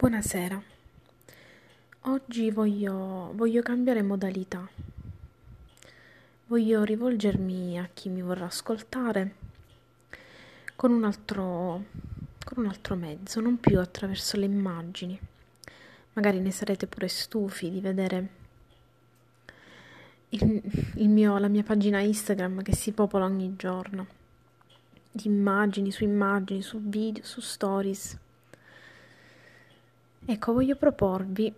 Buonasera, oggi voglio, voglio cambiare modalità, voglio rivolgermi a chi mi vorrà ascoltare con un altro, con un altro mezzo, non più attraverso le immagini. Magari ne sarete pure stufi di vedere il, il mio, la mia pagina Instagram che si popola ogni giorno. Di immagini su immagini, su video, su stories Ecco, voglio proporvi,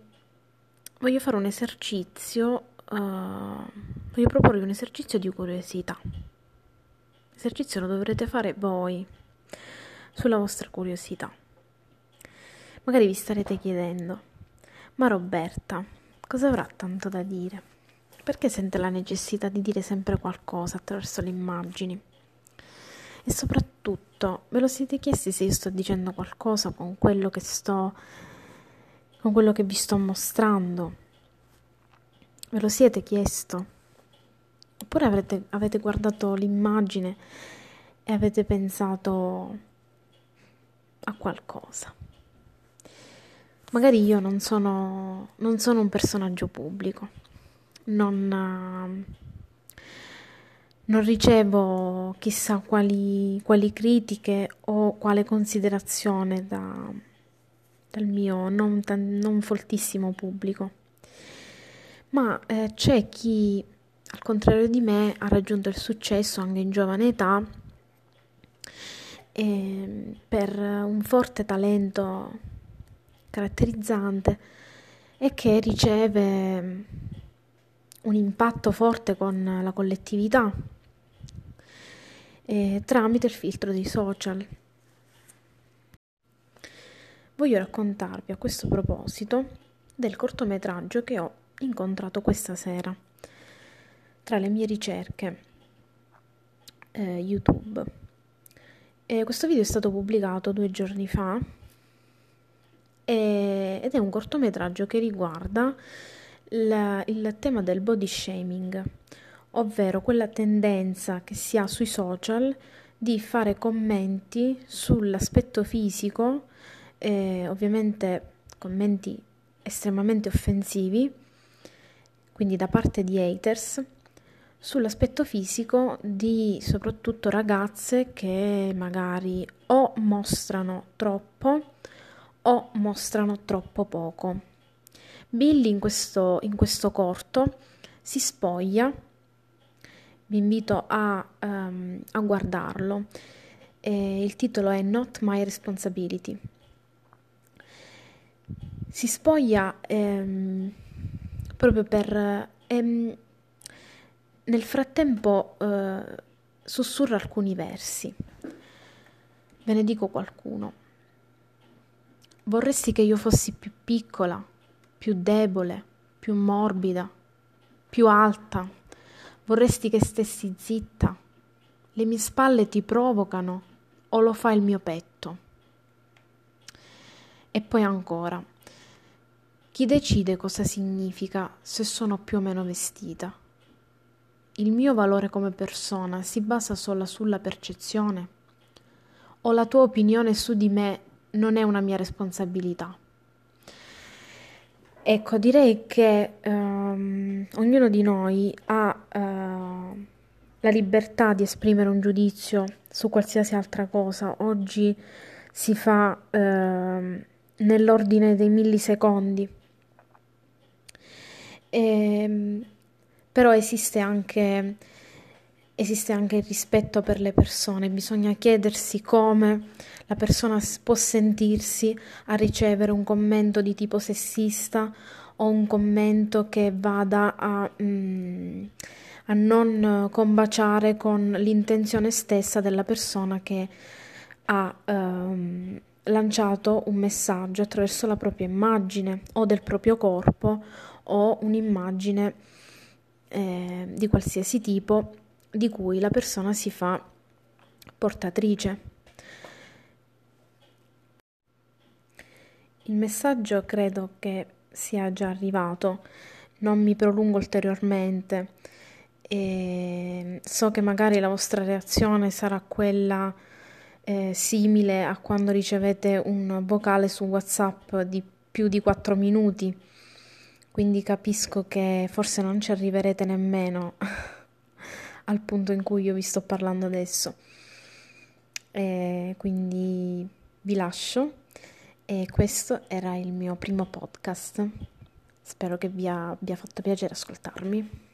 voglio fare un esercizio, uh, voglio proporvi un esercizio di curiosità. L'esercizio lo dovrete fare voi, sulla vostra curiosità. Magari vi starete chiedendo, ma Roberta, cosa avrà tanto da dire? Perché sente la necessità di dire sempre qualcosa attraverso le immagini? E soprattutto, ve lo siete chiesti se io sto dicendo qualcosa con quello che sto con quello che vi sto mostrando? Ve lo siete chiesto? Oppure avrete, avete guardato l'immagine e avete pensato a qualcosa? Magari io non sono, non sono un personaggio pubblico, non, non ricevo chissà quali, quali critiche o quale considerazione da, dal mio non, non foltissimo pubblico. Ma eh, c'è chi, al contrario di me, ha raggiunto il successo anche in giovane età eh, per un forte talento caratterizzante e che riceve un impatto forte con la collettività eh, tramite il filtro dei social voglio raccontarvi a questo proposito del cortometraggio che ho incontrato questa sera tra le mie ricerche eh, YouTube. E questo video è stato pubblicato due giorni fa e, ed è un cortometraggio che riguarda la, il tema del body shaming, ovvero quella tendenza che si ha sui social di fare commenti sull'aspetto fisico eh, ovviamente commenti estremamente offensivi, quindi da parte di haters, sull'aspetto fisico di soprattutto ragazze che magari o mostrano troppo o mostrano troppo poco. Billy in questo, in questo corto si spoglia, vi invito a, um, a guardarlo. Eh, il titolo è Not My Responsibility si spoglia ehm, proprio per... Ehm, nel frattempo eh, sussurra alcuni versi. Ve ne dico qualcuno. Vorresti che io fossi più piccola, più debole, più morbida, più alta. Vorresti che stessi zitta. Le mie spalle ti provocano o lo fa il mio petto? E poi ancora. Chi decide cosa significa se sono più o meno vestita? Il mio valore come persona si basa solo sulla percezione? O la tua opinione su di me non è una mia responsabilità? Ecco, direi che um, ognuno di noi ha uh, la libertà di esprimere un giudizio su qualsiasi altra cosa. Oggi si fa uh, nell'ordine dei millisecondi e, ehm, però esiste anche, esiste anche il rispetto per le persone, bisogna chiedersi come la persona può sentirsi a ricevere un commento di tipo sessista o un commento che vada a, mm, a non combaciare con l'intenzione stessa della persona che ha um, lanciato un messaggio attraverso la propria immagine o del proprio corpo o un'immagine eh, di qualsiasi tipo di cui la persona si fa portatrice. Il messaggio credo che sia già arrivato, non mi prolungo ulteriormente e so che magari la vostra reazione sarà quella eh, simile a quando ricevete un vocale su WhatsApp di più di 4 minuti, quindi capisco che forse non ci arriverete nemmeno al punto in cui io vi sto parlando adesso. E quindi vi lascio e questo era il mio primo podcast. Spero che vi abbia fatto piacere ascoltarmi.